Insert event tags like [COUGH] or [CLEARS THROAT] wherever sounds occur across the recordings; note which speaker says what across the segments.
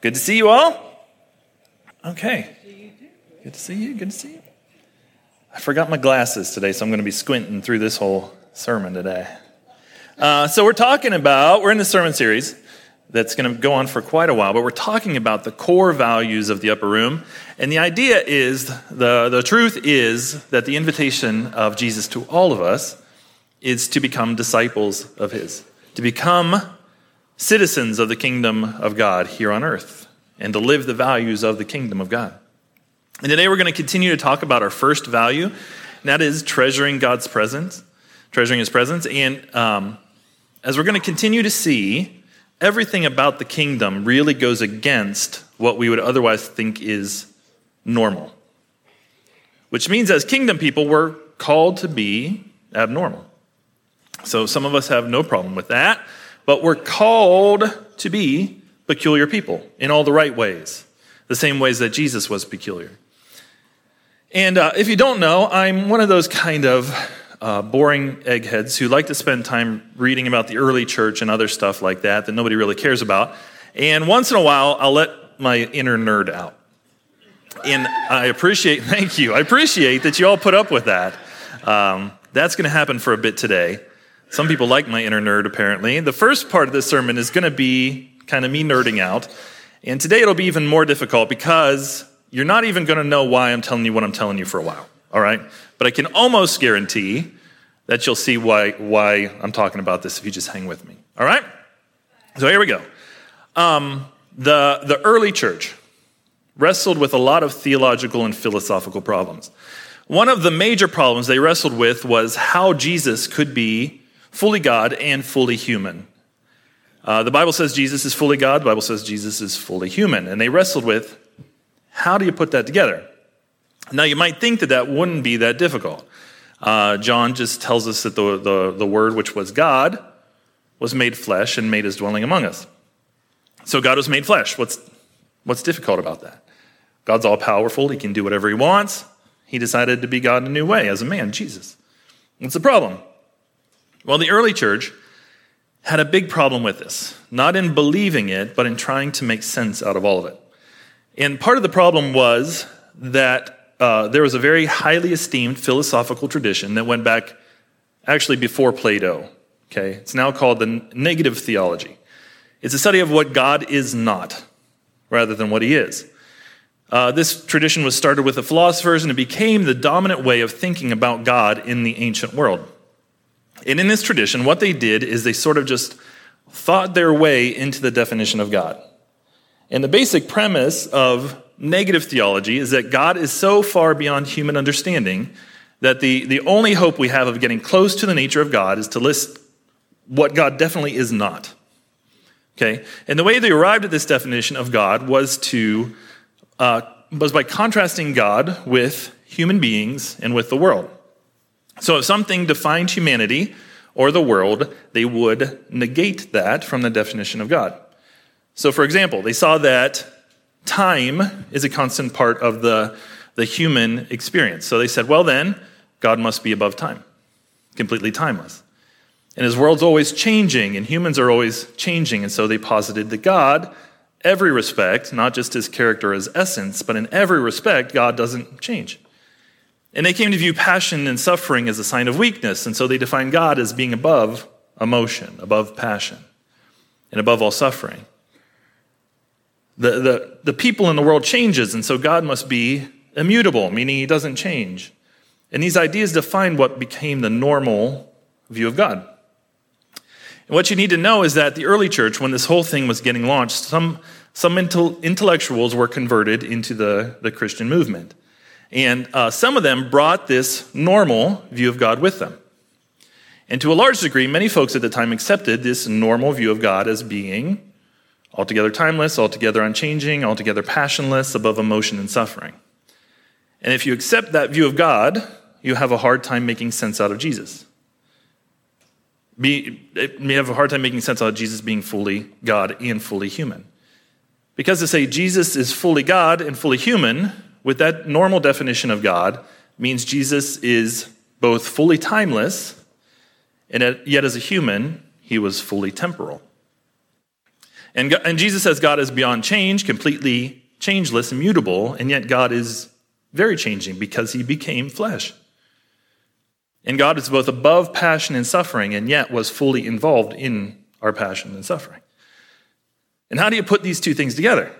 Speaker 1: Good to see you all. Okay. Good to see you. Good to see you. I forgot my glasses today, so I'm going to be squinting through this whole sermon today. Uh, so, we're talking about, we're in the sermon series that's going to go on for quite a while, but we're talking about the core values of the upper room. And the idea is the, the truth is that the invitation of Jesus to all of us is to become disciples of His, to become citizens of the kingdom of God here on earth, and to live the values of the kingdom of God. And today we're going to continue to talk about our first value, and that is treasuring God's presence, treasuring His presence. And um, as we're going to continue to see, everything about the kingdom really goes against what we would otherwise think is normal. Which means, as kingdom people, we're called to be abnormal. So some of us have no problem with that, but we're called to be peculiar people in all the right ways, the same ways that Jesus was peculiar. And uh, if you don't know, I'm one of those kind of uh, boring eggheads who like to spend time reading about the early church and other stuff like that that nobody really cares about. And once in a while, I'll let my inner nerd out. And I appreciate, [LAUGHS] thank you, I appreciate that you all put up with that. Um, that's going to happen for a bit today. Some people like my inner nerd, apparently. The first part of this sermon is going to be kind of me nerding out. And today it'll be even more difficult because you're not even going to know why I'm telling you what I'm telling you for a while all right? But I can almost guarantee that you'll see why, why I'm talking about this if you just hang with me, all right? So here we go. Um, the, the early church wrestled with a lot of theological and philosophical problems. One of the major problems they wrestled with was how Jesus could be fully God and fully human. Uh, the Bible says Jesus is fully God, the Bible says Jesus is fully human. And they wrestled with how do you put that together? Now, you might think that that wouldn't be that difficult. Uh, John just tells us that the, the, the Word, which was God, was made flesh and made his dwelling among us. So God was made flesh. What's, what's difficult about that? God's all powerful, he can do whatever he wants. He decided to be God in a new way as a man, Jesus. What's the problem? Well, the early church had a big problem with this, not in believing it, but in trying to make sense out of all of it. And part of the problem was that uh, there was a very highly esteemed philosophical tradition that went back actually before Plato. Okay, it's now called the negative theology. It's a study of what God is not, rather than what He is. Uh, this tradition was started with the philosophers, and it became the dominant way of thinking about God in the ancient world. And in this tradition, what they did is they sort of just thought their way into the definition of God. And the basic premise of negative theology is that God is so far beyond human understanding that the, the only hope we have of getting close to the nature of God is to list what God definitely is not. Okay? And the way they arrived at this definition of God was to uh, was by contrasting God with human beings and with the world. So if something defined humanity or the world, they would negate that from the definition of God. So for example, they saw that time is a constant part of the, the human experience. So they said, well, then, God must be above time, completely timeless. And his world's always changing, and humans are always changing. And so they posited that God, every respect, not just his character as essence, but in every respect, God doesn't change. And they came to view passion and suffering as a sign of weakness. And so they defined God as being above emotion, above passion, and above all suffering the, the, the people in the world changes, and so God must be immutable, meaning he doesn't change. And these ideas define what became the normal view of God. And what you need to know is that the early church, when this whole thing was getting launched, some, some intellectuals were converted into the, the Christian movement. And uh, some of them brought this normal view of God with them. And to a large degree, many folks at the time accepted this normal view of God as being altogether timeless, altogether unchanging, altogether passionless, above emotion and suffering. And if you accept that view of God, you have a hard time making sense out of Jesus. You have a hard time making sense out of Jesus being fully God and fully human. Because to say Jesus is fully God and fully human, with that normal definition of God, means Jesus is both fully timeless and yet, as a human, he was fully temporal. And, and Jesus says God is beyond change, completely changeless, immutable, and yet God is very changing because he became flesh. And God is both above passion and suffering, and yet was fully involved in our passion and suffering. And how do you put these two things together?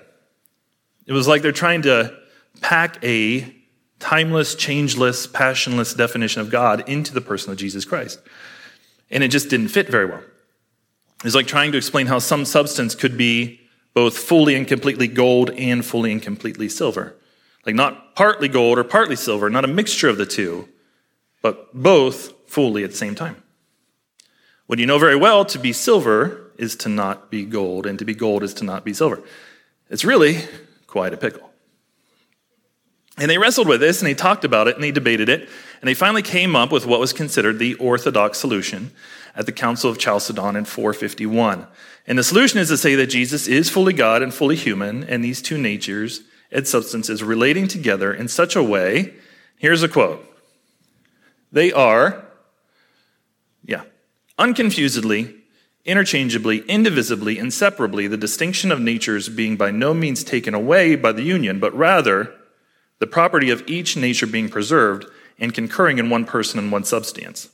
Speaker 1: It was like they're trying to pack a timeless, changeless, passionless definition of God into the person of Jesus Christ and it just didn't fit very well. It's like trying to explain how some substance could be both fully and completely gold and fully and completely silver. Like not partly gold or partly silver, not a mixture of the two, but both fully at the same time. What you know very well to be silver is to not be gold, and to be gold is to not be silver. It's really quite a pickle. And they wrestled with this and they talked about it and they debated it. And they finally came up with what was considered the orthodox solution at the Council of Chalcedon in 451. And the solution is to say that Jesus is fully God and fully human, and these two natures and substances relating together in such a way. Here's a quote They are, yeah, unconfusedly, interchangeably, indivisibly, inseparably, the distinction of natures being by no means taken away by the union, but rather the property of each nature being preserved and concurring in one person and one substance.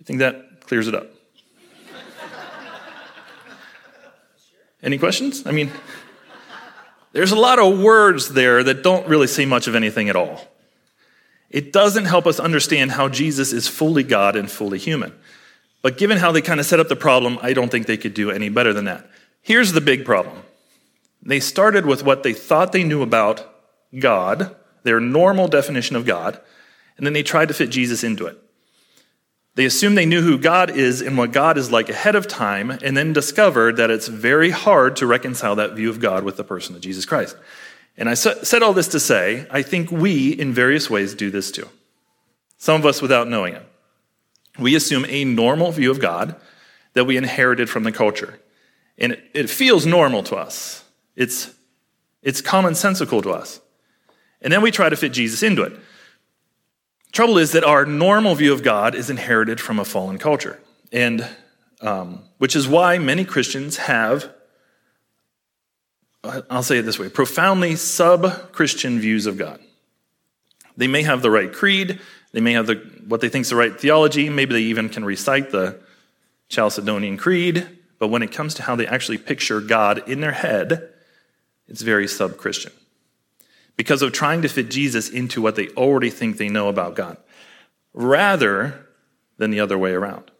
Speaker 1: I think that clears it up. [LAUGHS] Any questions? I mean, there's a lot of words there that don't really say much of anything at all. It doesn't help us understand how Jesus is fully God and fully human. But given how they kind of set up the problem, I don't think they could do any better than that. Here's the big problem they started with what they thought they knew about God, their normal definition of God, and then they tried to fit Jesus into it. They assumed they knew who God is and what God is like ahead of time, and then discovered that it's very hard to reconcile that view of God with the person of Jesus Christ. And I said all this to say, I think we, in various ways, do this too. Some of us without knowing it. We assume a normal view of God that we inherited from the culture. And it, feels normal to us. It's, it's commonsensical to us. And then we try to fit Jesus into it. Trouble is that our normal view of God is inherited from a fallen culture, and um, which is why many Christians have, I'll say it this way, profoundly sub Christian views of God. They may have the right creed, they may have the, what they think is the right theology, maybe they even can recite the Chalcedonian Creed, but when it comes to how they actually picture God in their head, it's very sub Christian because of trying to fit Jesus into what they already think they know about God, rather than the other way around.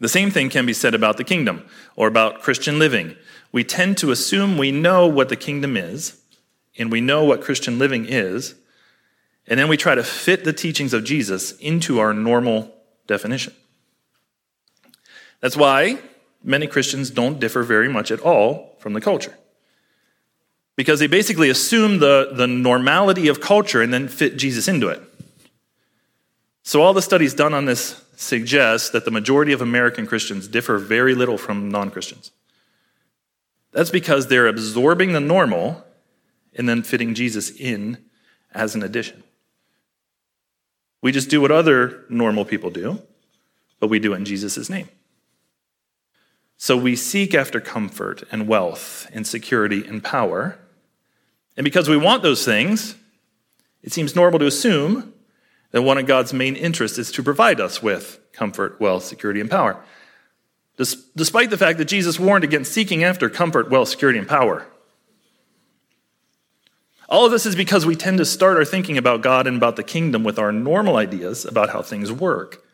Speaker 1: The same thing can be said about the kingdom or about Christian living. We tend to assume we know what the kingdom is and we know what Christian living is, and then we try to fit the teachings of Jesus into our normal definition. That's why many Christians don't differ very much at all from the culture because they basically assume the, the normality of culture and then fit Jesus into it. So, all the studies done on this suggest that the majority of American Christians differ very little from non Christians. That's because they're absorbing the normal and then fitting Jesus in as an addition. We just do what other normal people do, but we do it in Jesus' name. So we seek after comfort and wealth and security and power and because we want those things, it seems normal to assume that one of God's main interests is to provide us with comfort, wealth, security, and power. Despite the fact that Jesus warned against seeking after comfort, wealth, security, and power. All of this is because we tend to start our thinking about God and about the kingdom with our normal ideas about how things work.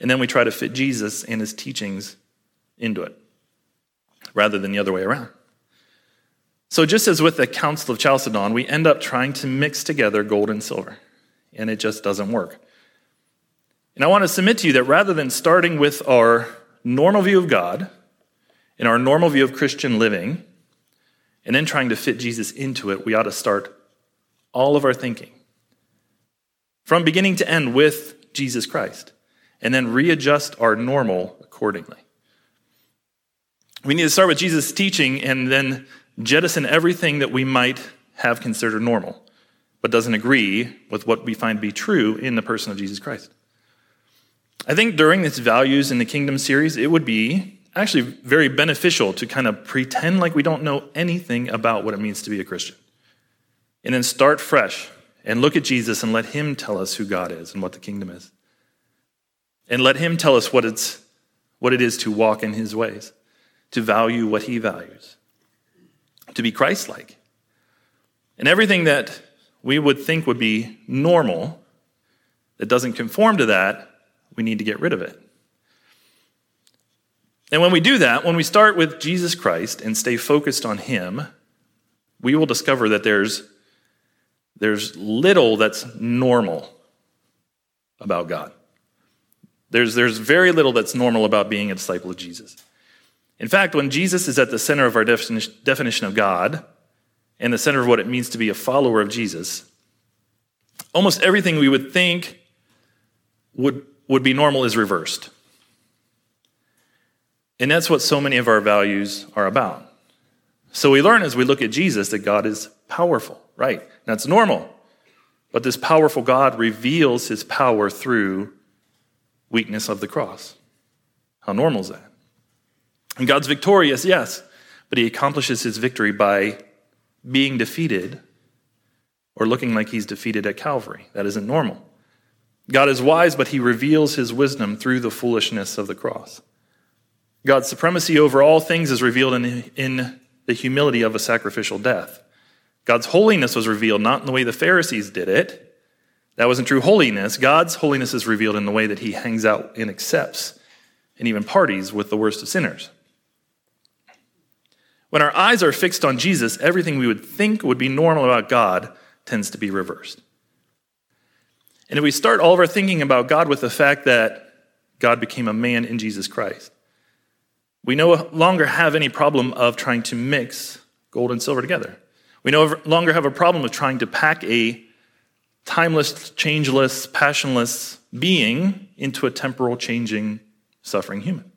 Speaker 1: And then we try to fit Jesus and his teachings into it, rather than the other way around. So, just as with the Council of Chalcedon, we end up trying to mix together gold and silver, and it just doesn't work. And I want to submit to you that rather than starting with our normal view of God and our normal view of Christian living, and then trying to fit Jesus into it, we ought to start all of our thinking from beginning to end with Jesus Christ, and then readjust our normal accordingly. We need to start with Jesus' teaching and then jettison everything that we might have considered normal, but doesn't agree with what we find to be true in the person of Jesus Christ. I think during this Values in the Kingdom series, it would be actually very beneficial to kind of pretend like we don't know anything about what it means to be a Christian. And then start fresh and look at Jesus and let him tell us who God is and what the kingdom is. And let him tell us what it's what it is to walk in his ways, to value what he values, to be Christ-like. And everything that we would think would be normal that doesn't conform to that, we need to get rid of it. And when we do that, when we start with Jesus Christ and stay focused on Him, we will discover that there's, there's little that's normal about God. There's, there's very little that's normal about being a disciple of Jesus. In fact, when Jesus is at the center of our definition of God and the center of what it means to be a follower of Jesus, almost everything we would think would, would be normal is reversed. And that's what so many of our values are about. So we learn as we look at Jesus that God is powerful, right? That's normal. But this powerful God reveals his power through weakness of the cross. How normal is that? And God's victorious, yes, but he accomplishes his victory by being defeated or looking like he's defeated at Calvary. That isn't normal. God is wise, but he reveals his wisdom through the foolishness of the cross. God's supremacy over all things is revealed in, in the humility of a sacrificial death. God's holiness was revealed not in the way the Pharisees did it. That wasn't true holiness. God's holiness is revealed in the way that he hangs out and accepts and even parties with the worst of sinners. When our eyes are fixed on Jesus, everything we would think would be normal about God tends to be reversed. And if we start all of our thinking about God with the fact that God became a man in Jesus Christ, we no longer have any problem of trying to mix gold and silver together. We no longer have a problem of trying to pack a timeless, changeless, passionless being into a temporal, changing, suffering human.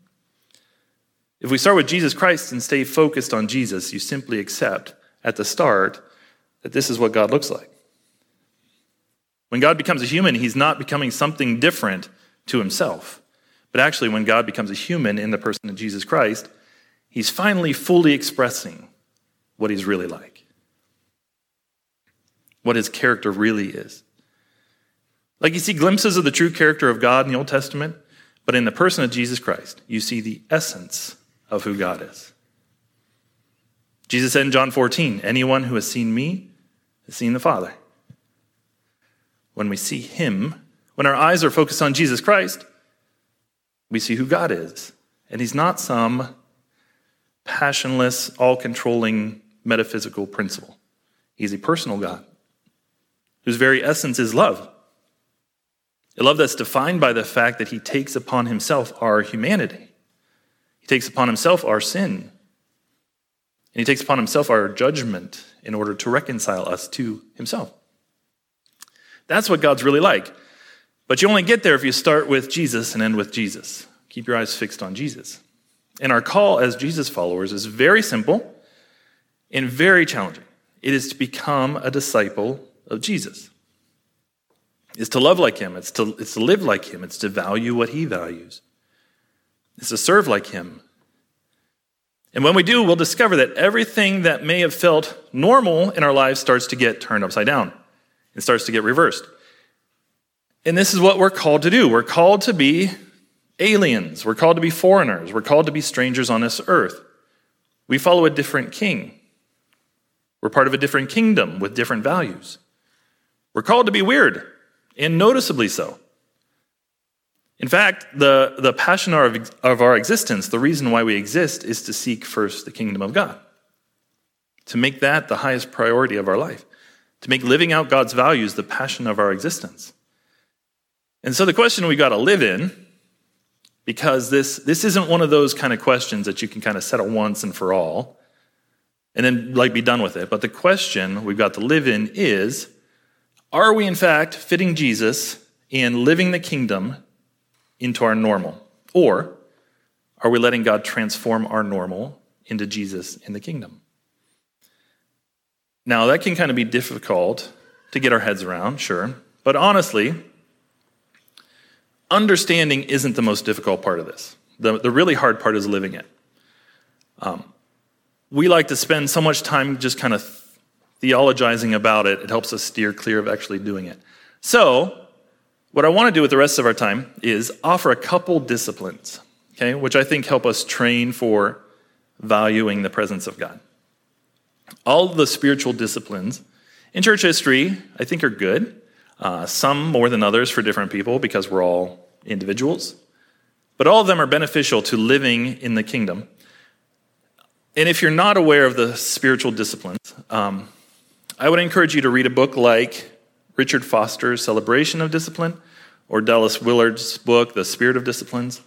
Speaker 1: If we start with Jesus Christ and stay focused on Jesus, you simply accept at the start that this is what God looks like. When God becomes a human, he's not becoming something different to himself. But actually, when God becomes a human in the person of Jesus Christ, he's finally fully expressing what he's really like, what his character really is. Like you see glimpses of the true character of God in the Old Testament, but in the person of Jesus Christ, you see the essence of who God is. Jesus said in John 14, Anyone who has seen me has seen the Father. When we see him, when our eyes are focused on Jesus Christ, we see who God is. And he's not some passionless, all controlling metaphysical principle. He's a personal God whose very essence is love. A love that's defined by the fact that he takes upon himself our humanity, he takes upon himself our sin, and he takes upon himself our judgment in order to reconcile us to himself. That's what God's really like. But you only get there if you start with Jesus and end with Jesus. Keep your eyes fixed on Jesus. And our call as Jesus followers is very simple and very challenging. It is to become a disciple of Jesus. It's to love like him, it's to, it's to live like him, it's to value what he values, it's to serve like him. And when we do, we'll discover that everything that may have felt normal in our lives starts to get turned upside down. It starts to get reversed. And this is what we're called to do. We're called to be aliens. We're called to be foreigners. We're called to be strangers on this earth. We follow a different king. We're part of a different kingdom with different values. We're called to be weird, and noticeably so. In fact, the, the passion of, of our existence, the reason why we exist, is to seek first the kingdom of God, to make that the highest priority of our life, to make living out God's values the passion of our existence. And so the question we got to live in, because this, this isn't one of those kind of questions that you can kind of settle once and for all and then like be done with it. But the question we've got to live in is are we in fact fitting Jesus and living the kingdom into our normal? Or are we letting God transform our normal into Jesus in the kingdom? Now, that can kind of be difficult to get our heads around, sure. But honestly, understanding isn't the most difficult part of this. The, the really hard part is living it. Um, we like to spend so much time just kind of theologizing about it, it helps us steer clear of actually doing it. So, what I want to do with the rest of our time is offer a couple disciplines, okay, which I think help us train for valuing the presence of God. All the spiritual disciplines in church history, I think, are good. Uh, some more than others for different people because we're all individuals. But all of them are beneficial to living in the kingdom. And if you're not aware of the spiritual disciplines, um, I would encourage you to read a book like Richard Foster's Celebration of Discipline or Dallas Willard's book, The Spirit of Disciplines.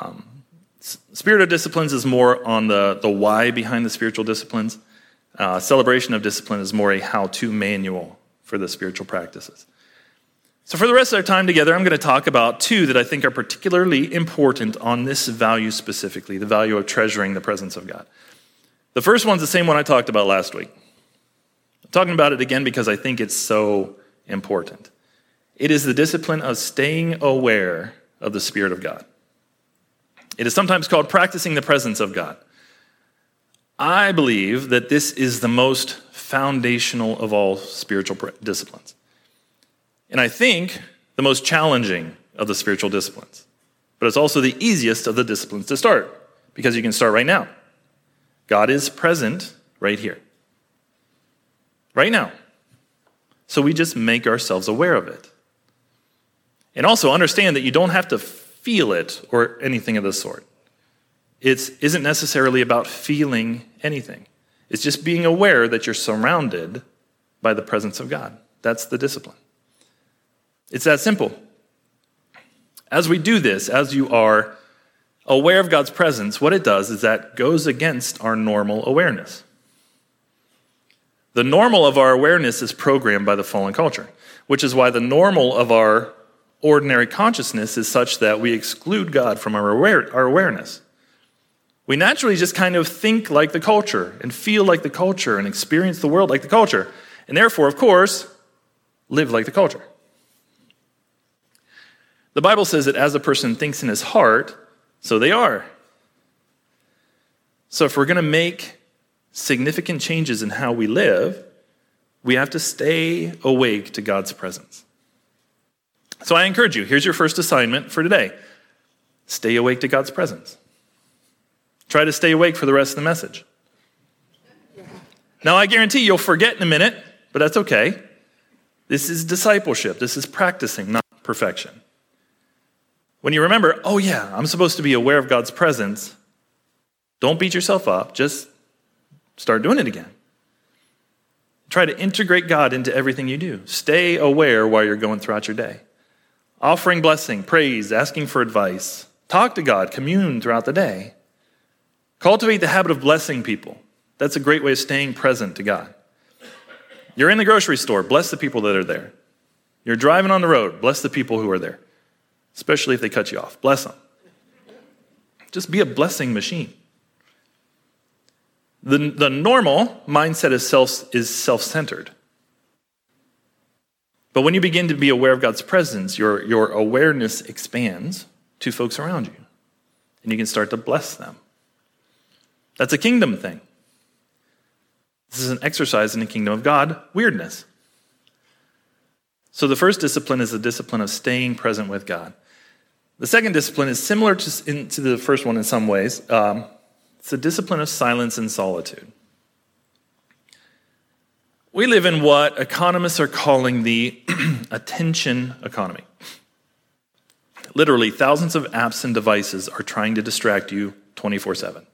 Speaker 1: Um, Spirit of Disciplines is more on the, the why behind the spiritual disciplines. Uh, Celebration of Discipline is more a how to manual for the spiritual practices. So, for the rest of our time together, I'm going to talk about two that I think are particularly important on this value specifically the value of treasuring the presence of God. The first one's the same one I talked about last week. I'm talking about it again because I think it's so important. It is the discipline of staying aware of the Spirit of God. It is sometimes called practicing the presence of God. I believe that this is the most foundational of all spiritual disciplines. And I think the most challenging of the spiritual disciplines. But it's also the easiest of the disciplines to start because you can start right now. God is present right here, right now. So we just make ourselves aware of it. And also understand that you don't have to feel it or anything of the sort. It isn't necessarily about feeling anything, it's just being aware that you're surrounded by the presence of God. That's the discipline. It's that simple. As we do this, as you are aware of God's presence, what it does is that goes against our normal awareness. The normal of our awareness is programmed by the fallen culture, which is why the normal of our ordinary consciousness is such that we exclude God from our, aware, our awareness. We naturally just kind of think like the culture and feel like the culture and experience the world like the culture, and therefore, of course, live like the culture. The Bible says that as a person thinks in his heart, so they are. So if we're going to make significant changes in how we live, we have to stay awake to God's presence. So I encourage you here's your first assignment for today stay awake to God's presence. Try to stay awake for the rest of the message. Now, I guarantee you'll forget in a minute, but that's okay. This is discipleship, this is practicing, not perfection. When you remember, oh yeah, I'm supposed to be aware of God's presence, don't beat yourself up. Just start doing it again. Try to integrate God into everything you do. Stay aware while you're going throughout your day. Offering blessing, praise, asking for advice. Talk to God, commune throughout the day. Cultivate the habit of blessing people. That's a great way of staying present to God. You're in the grocery store, bless the people that are there. You're driving on the road, bless the people who are there especially if they cut you off. Bless them. Just be a blessing machine. The, the normal mindset is self, is self-centered. But when you begin to be aware of God's presence, your, your awareness expands to folks around you. And you can start to bless them. That's a kingdom thing. This is an exercise in the kingdom of God, weirdness. So the first discipline is the discipline of staying present with God. The second discipline is similar to, in, to the first one in some ways. Um, it's a discipline of silence and solitude. We live in what economists are calling the [CLEARS THROAT] attention economy. Literally, thousands of apps and devices are trying to distract you 24 7.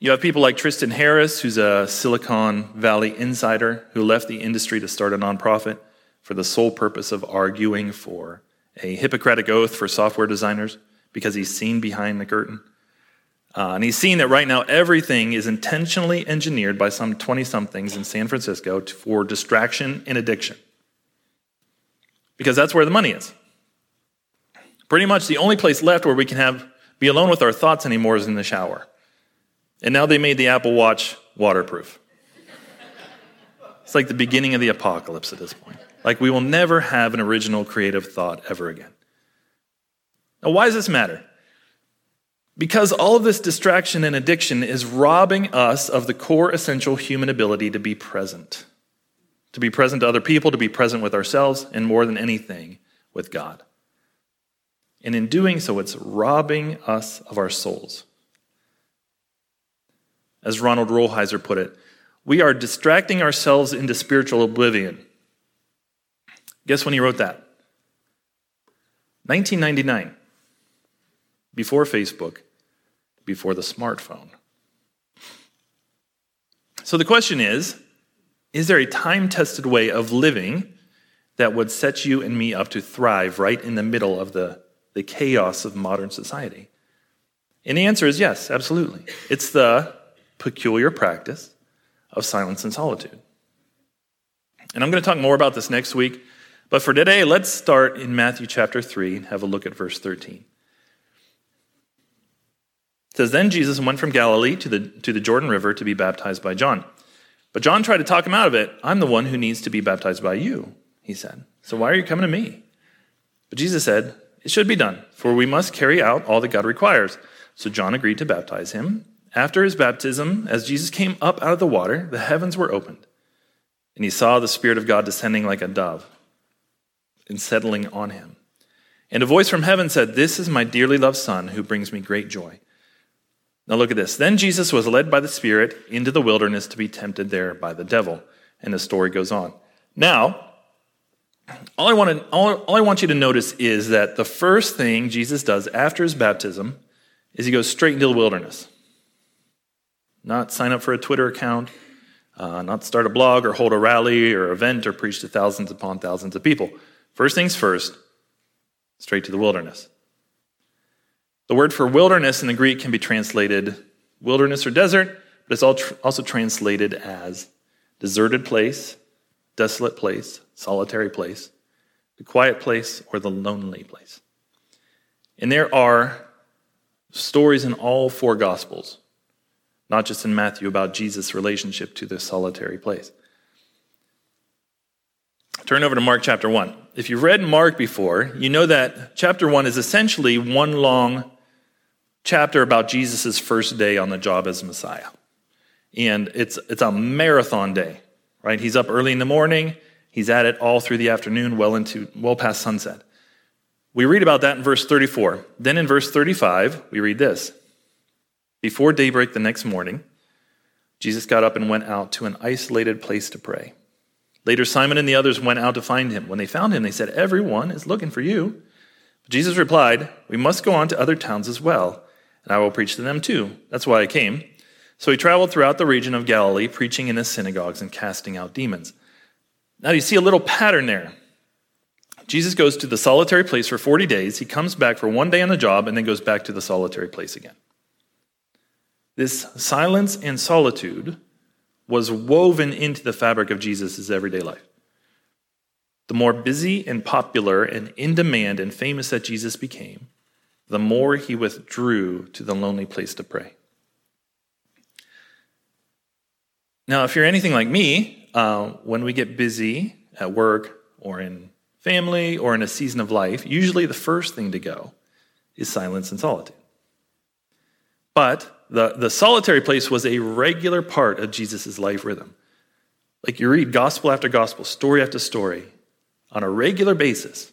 Speaker 1: You have people like Tristan Harris, who's a Silicon Valley insider who left the industry to start a nonprofit for the sole purpose of arguing for a Hippocratic oath for software designers because he's seen behind the curtain. Uh, and he's seen that right now everything is intentionally engineered by some 20 somethings in San Francisco for distraction and addiction. Because that's where the money is. Pretty much the only place left where we can have be alone with our thoughts anymore is in the shower. And now they made the Apple Watch waterproof. It's like the beginning of the apocalypse at this point. Like we will never have an original creative thought ever again. Now, why does this matter? Because all of this distraction and addiction is robbing us of the core essential human ability to be present. To be present to other people, to be present with ourselves, and more than anything, with God. And in doing so, it's robbing us of our souls. As Ronald Rolheiser put it, we are distracting ourselves into spiritual oblivion. Guess when he wrote that? 1999 before Facebook, before the smartphone. So the question is Is there a time tested way of living that would set you and me up to thrive right in the middle of the, the chaos of modern society? And the answer is yes, absolutely. It's the peculiar practice of silence and solitude. And I'm going to talk more about this next week, but for today, let's start in Matthew chapter 3 and have a look at verse 13. It says, Then Jesus went from Galilee to the, to the Jordan River to be baptized by John. But John tried to talk him out of it. I'm the one who needs to be baptized by you, he said. So why are you coming to me? But Jesus said, It should be done, for we must carry out all that God requires. So John agreed to baptize him. After his baptism, as Jesus came up out of the water, the heavens were opened, and he saw the Spirit of God descending like a dove and settling on him. And a voice from heaven said, This is my dearly loved Son, who brings me great joy. Now look at this. Then Jesus was led by the Spirit into the wilderness to be tempted there by the devil. And the story goes on. Now, all I, want all, all I want you to notice is that the first thing Jesus does after his baptism is he goes straight into the wilderness. Not sign up for a Twitter account, uh, not start a blog or hold a rally or event or preach to thousands upon thousands of people. First things first, straight to the wilderness. The word for wilderness in the Greek can be translated wilderness or desert, but it's also translated as deserted place, desolate place, solitary place, the quiet place, or the lonely place. And there are stories in all four Gospels, not just in Matthew, about Jesus' relationship to this solitary place. Turn over to Mark chapter 1. If you've read Mark before, you know that chapter 1 is essentially one long chapter about Jesus' first day on the job as Messiah. And it's, it's a marathon day, right? He's up early in the morning, he's at it all through the afternoon, well into well past sunset. We read about that in verse 34. Then in verse 35, we read this. Before daybreak the next morning, Jesus got up and went out to an isolated place to pray. Later, Simon and the others went out to find him. When they found him, they said, Everyone is looking for you. But Jesus replied, We must go on to other towns as well and I will preach to them too. That's why I came. So he traveled throughout the region of Galilee, preaching in his synagogues and casting out demons. Now you see a little pattern there. Jesus goes to the solitary place for 40 days. He comes back for one day on the job and then goes back to the solitary place again. This silence and solitude was woven into the fabric of Jesus' everyday life. The more busy and popular and in demand and famous that Jesus became, the more he withdrew to the lonely place to pray. Now, if you're anything like me, uh, when we get busy at work or in family or in a season of life, usually the first thing to go is silence and solitude. But the, the solitary place was a regular part of Jesus' life rhythm. Like you read gospel after gospel, story after story, on a regular basis,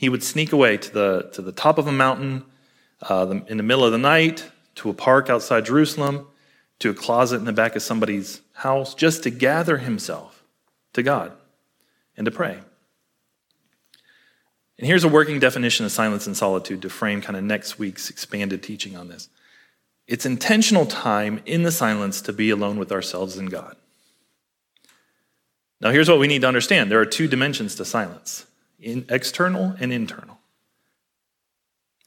Speaker 1: he would sneak away to the, to the top of a mountain uh, the, in the middle of the night, to a park outside Jerusalem, to a closet in the back of somebody's house, just to gather himself to God and to pray. And here's a working definition of silence and solitude to frame kind of next week's expanded teaching on this it's intentional time in the silence to be alone with ourselves and God. Now, here's what we need to understand there are two dimensions to silence in external and internal.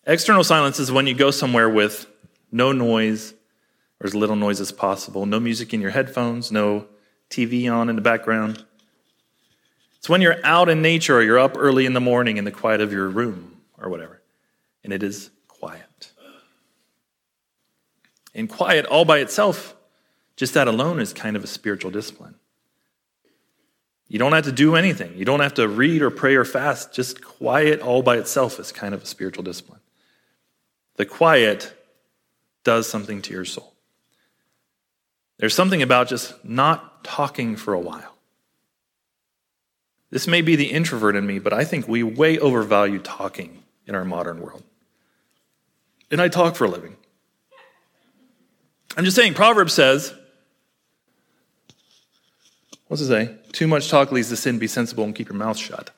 Speaker 1: External silence is when you go somewhere with no noise, or as little noise as possible, no music in your headphones, no TV on in the background. It's when you're out in nature or you're up early in the morning in the quiet of your room or whatever, and it is quiet. And quiet all by itself, just that alone is kind of a spiritual discipline. You don't have to do anything. You don't have to read or pray or fast. Just quiet all by itself is kind of a spiritual discipline. The quiet does something to your soul. There's something about just not talking for a while. This may be the introvert in me, but I think we way overvalue talking in our modern world. And I talk for a living. I'm just saying, Proverbs says, what's it say? Too much talk leads to sin, be sensible and keep your mouth shut.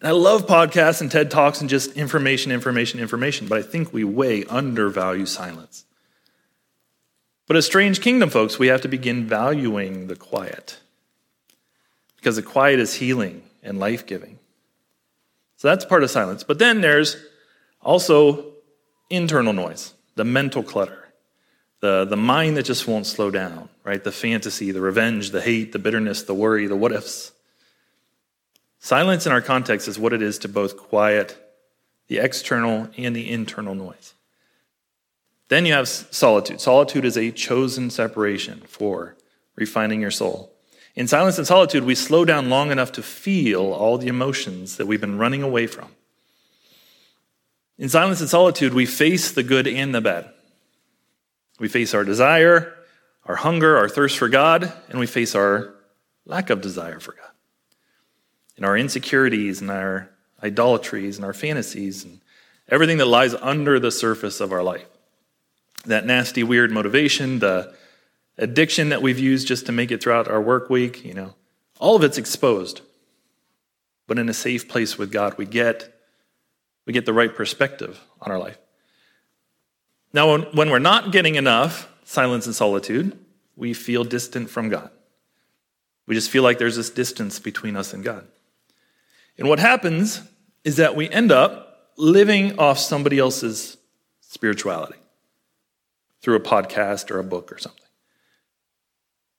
Speaker 1: And I love podcasts and TED Talks and just information, information, information, but I think we way undervalue silence. But a strange kingdom, folks, we have to begin valuing the quiet because the quiet is healing and life giving. So that's part of silence. But then there's also internal noise, the mental clutter, the, the mind that just won't slow down, right? The fantasy, the revenge, the hate, the bitterness, the worry, the what ifs. Silence in our context is what it is to both quiet the external and the internal noise. Then you have solitude. Solitude is a chosen separation for refining your soul. In silence and solitude, we slow down long enough to feel all the emotions that we've been running away from. In silence and solitude, we face the good and the bad. We face our desire, our hunger, our thirst for God, and we face our lack of desire for God and our insecurities and our idolatries and our fantasies and everything that lies under the surface of our life. That nasty, weird motivation, the addiction that we've used just to make it throughout our work week, you know, all of it's exposed. But in a safe place with God, we get, we get the right perspective on our life. Now, when, we're not getting enough silence and solitude, we feel distant from God. We just feel like there's this distance between us and God. And what happens is that we end up living off somebody else's spirituality through a podcast or a book or something.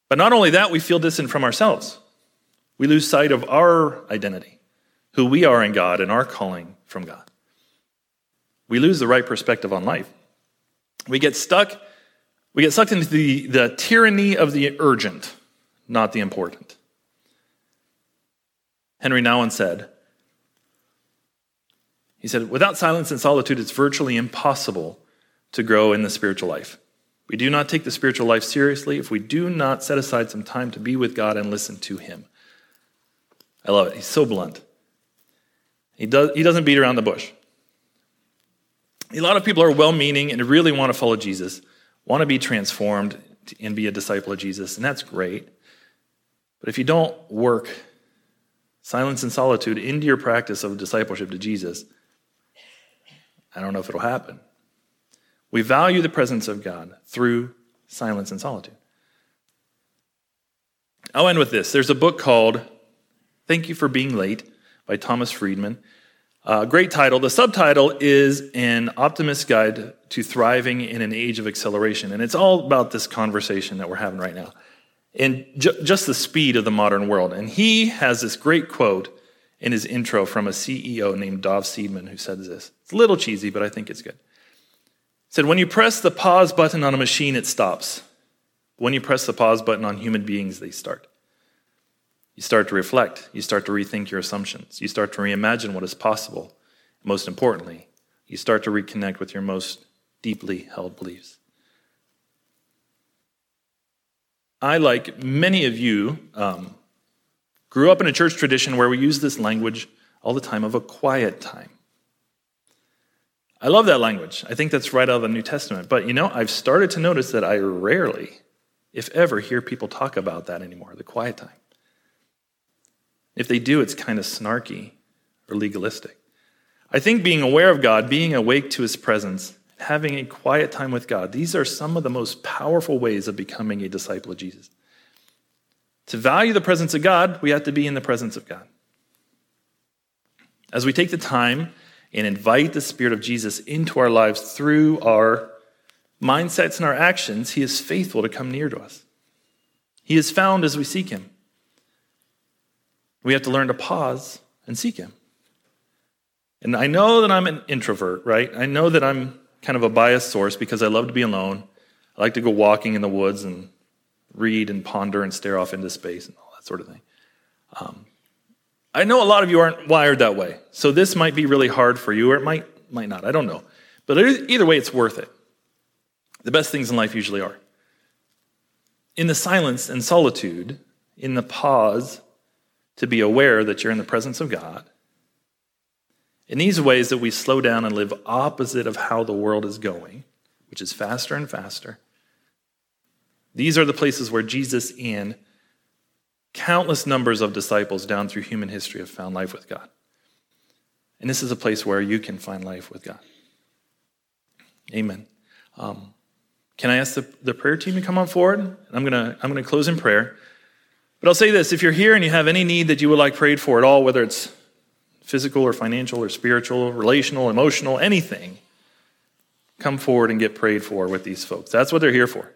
Speaker 1: But not only that, we feel distant from ourselves. We lose sight of our identity, who we are in God, and our calling from God. We lose the right perspective on life. We get stuck, we get sucked into the, the tyranny of the urgent, not the important. Henry Nouwen said, he said, without silence and solitude, it's virtually impossible to grow in the spiritual life. We do not take the spiritual life seriously if we do not set aside some time to be with God and listen to Him. I love it. He's so blunt. He, does, he doesn't beat around the bush. A lot of people are well meaning and really want to follow Jesus, want to be transformed and be a disciple of Jesus, and that's great. But if you don't work silence and solitude into your practice of discipleship to Jesus, I don't know if it'll happen. We value the presence of God through silence and solitude. I'll end with this. There's a book called Thank You for Being Late by Thomas Friedman. Uh, great title. The subtitle is An Optimist's Guide to Thriving in an Age of Acceleration. And it's all about this conversation that we're having right now and ju- just the speed of the modern world. And he has this great quote in his intro from a CEO named Dov Seidman who says this. It's a little cheesy, but I think it's good. He said, When you press the pause button on a machine, it stops. When you press the pause button on human beings, they start. You start to reflect. You start to rethink your assumptions. You start to reimagine what is possible. Most importantly, you start to reconnect with your most deeply held beliefs. I, like many of you, um, grew up in a church tradition where we use this language all the time of a quiet time. I love that language. I think that's right out of the New Testament. But you know, I've started to notice that I rarely, if ever, hear people talk about that anymore the quiet time. If they do, it's kind of snarky or legalistic. I think being aware of God, being awake to his presence, having a quiet time with God. These are some of the most powerful ways of becoming a disciple of Jesus. To value the presence of God, we have to be in the presence of God. As we take the time and invite the Spirit of Jesus into our lives through our mindsets and our actions, He is faithful to come near to us. He is found as we seek Him. We have to learn to pause and seek Him. And I know that I'm an introvert, right? I know that I'm kind of a biased source because I love to be alone. I like to go walking in the woods and read and ponder and stare off into space and all that sort of thing. Um, I know a lot of you aren't wired that way, so this might be really hard for you, or it might might not. I don't know, but either way, it's worth it. The best things in life usually are. In the silence and solitude, in the pause, to be aware that you're in the presence of God. In these ways that we slow down and live opposite of how the world is going, which is faster and faster. These are the places where Jesus and countless numbers of disciples down through human history have found life with God. And this is a place where you can find life with God. Amen. Um, can I ask the, the prayer team to come on forward? I'm going to I'm going to close in prayer. But I'll say this if you're here and you have any need that you would like prayed for at all, whether it's physical or financial or spiritual, relational, emotional, anything, come forward and get prayed for with these folks. That's what they're here for.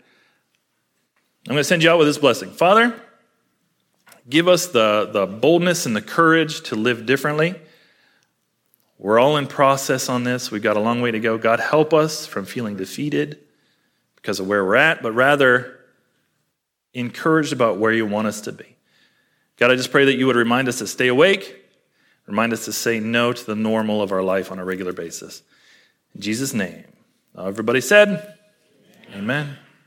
Speaker 1: I'm going to send you out with this blessing. Father, Give us the, the boldness and the courage to live differently. We're all in process on this. We've got a long way to go. God, help us from feeling defeated because of where we're at, but rather encouraged about where you want us to be. God, I just pray that you would remind us to stay awake, remind us to say no to the normal of our life on a regular basis. In Jesus' name. Everybody said, Amen. Amen.